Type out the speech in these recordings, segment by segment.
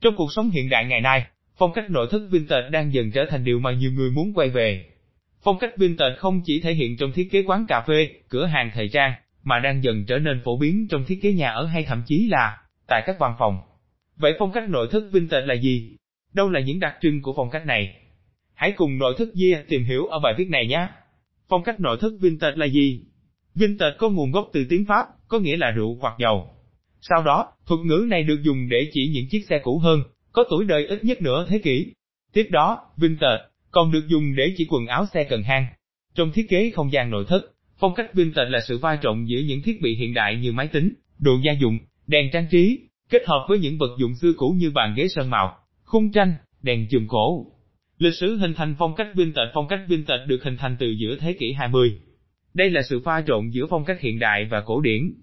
Trong cuộc sống hiện đại ngày nay, phong cách nội thất vintage đang dần trở thành điều mà nhiều người muốn quay về. Phong cách vintage không chỉ thể hiện trong thiết kế quán cà phê, cửa hàng thời trang, mà đang dần trở nên phổ biến trong thiết kế nhà ở hay thậm chí là tại các văn phòng. Vậy phong cách nội thất vintage là gì? Đâu là những đặc trưng của phong cách này? Hãy cùng nội thất Gia tìm hiểu ở bài viết này nhé. Phong cách nội thất vintage là gì? Vintage có nguồn gốc từ tiếng Pháp, có nghĩa là rượu hoặc dầu. Sau đó, thuật ngữ này được dùng để chỉ những chiếc xe cũ hơn, có tuổi đời ít nhất nửa thế kỷ. Tiếp đó, vintage còn được dùng để chỉ quần áo xe cần hang. Trong thiết kế không gian nội thất, phong cách vintage là sự va trộn giữa những thiết bị hiện đại như máy tính, đồ gia dụng, đèn trang trí, kết hợp với những vật dụng xưa cũ như bàn ghế sơn màu, khung tranh, đèn chùm cổ. Lịch sử hình thành phong cách vintage Phong cách vintage được hình thành từ giữa thế kỷ 20. Đây là sự pha trộn giữa phong cách hiện đại và cổ điển.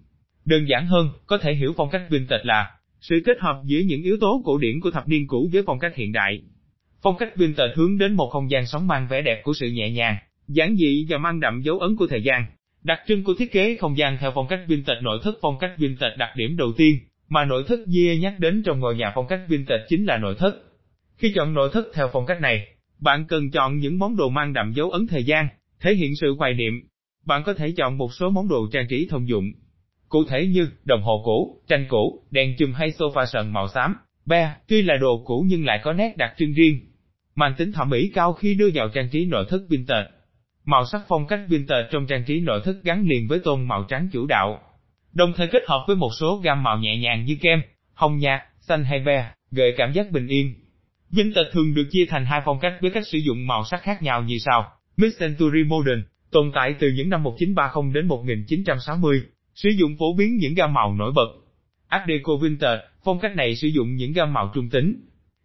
Đơn giản hơn, có thể hiểu phong cách vintage là sự kết hợp giữa những yếu tố cổ điển của thập niên cũ với phong cách hiện đại. Phong cách vintage hướng đến một không gian sống mang vẻ đẹp của sự nhẹ nhàng, giản dị và mang đậm dấu ấn của thời gian. Đặc trưng của thiết kế không gian theo phong cách vintage nội thất phong cách vintage đặc điểm đầu tiên mà nội thất Gia nhắc đến trong ngôi nhà phong cách vintage chính là nội thất. Khi chọn nội thất theo phong cách này, bạn cần chọn những món đồ mang đậm dấu ấn thời gian, thể hiện sự hoài niệm. Bạn có thể chọn một số món đồ trang trí thông dụng. Cụ thể như đồng hồ cũ, tranh cũ, đèn chùm hay sofa sần màu xám, be, tuy là đồ cũ nhưng lại có nét đặc trưng riêng. Mang tính thẩm mỹ cao khi đưa vào trang trí nội thất vintage. Màu sắc phong cách vintage trong trang trí nội thất gắn liền với tôn màu trắng chủ đạo, đồng thời kết hợp với một số gam màu nhẹ nhàng như kem, hồng nhạt, xanh hay be, gợi cảm giác bình yên. Vintage thường được chia thành hai phong cách với cách sử dụng màu sắc khác nhau như sau. Mid-Century Modern, tồn tại từ những năm 1930 đến 1960, sử dụng phổ biến những gam màu nổi bật. Art Deco Vintage, phong cách này sử dụng những gam màu trung tính,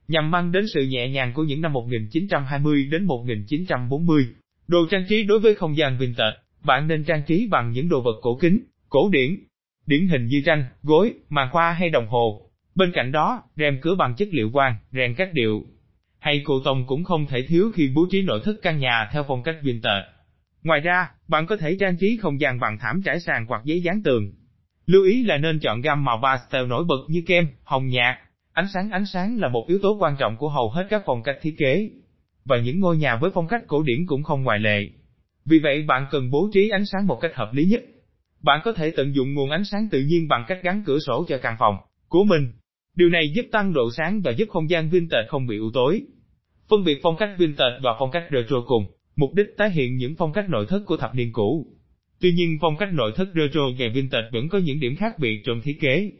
nhằm mang đến sự nhẹ nhàng của những năm 1920 đến 1940. Đồ trang trí đối với không gian vintage, bạn nên trang trí bằng những đồ vật cổ kính, cổ điển, điển hình như tranh, gối, màn khoa hay đồng hồ. Bên cạnh đó, rèm cửa bằng chất liệu quang, rèn các điệu, hay cụ tông cũng không thể thiếu khi bố trí nội thất căn nhà theo phong cách vintage. Ngoài ra, bạn có thể trang trí không gian bằng thảm trải sàn hoặc giấy dán tường. Lưu ý là nên chọn gam màu pastel nổi bật như kem, hồng nhạt. Ánh sáng ánh sáng là một yếu tố quan trọng của hầu hết các phong cách thiết kế. Và những ngôi nhà với phong cách cổ điển cũng không ngoại lệ. Vì vậy bạn cần bố trí ánh sáng một cách hợp lý nhất. Bạn có thể tận dụng nguồn ánh sáng tự nhiên bằng cách gắn cửa sổ cho căn phòng của mình. Điều này giúp tăng độ sáng và giúp không gian vintage không bị u tối. Phân biệt phong cách vintage và phong cách retro cùng, mục đích tái hiện những phong cách nội thất của thập niên cũ. Tuy nhiên phong cách nội thất retro và vintage vẫn có những điểm khác biệt trong thiết kế.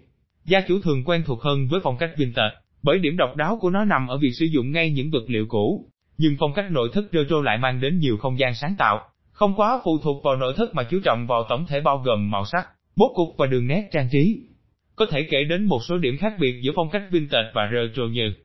Gia chủ thường quen thuộc hơn với phong cách vintage, bởi điểm độc đáo của nó nằm ở việc sử dụng ngay những vật liệu cũ. Nhưng phong cách nội thất retro lại mang đến nhiều không gian sáng tạo, không quá phụ thuộc vào nội thất mà chú trọng vào tổng thể bao gồm màu sắc, bố cục và đường nét trang trí. Có thể kể đến một số điểm khác biệt giữa phong cách vintage và retro như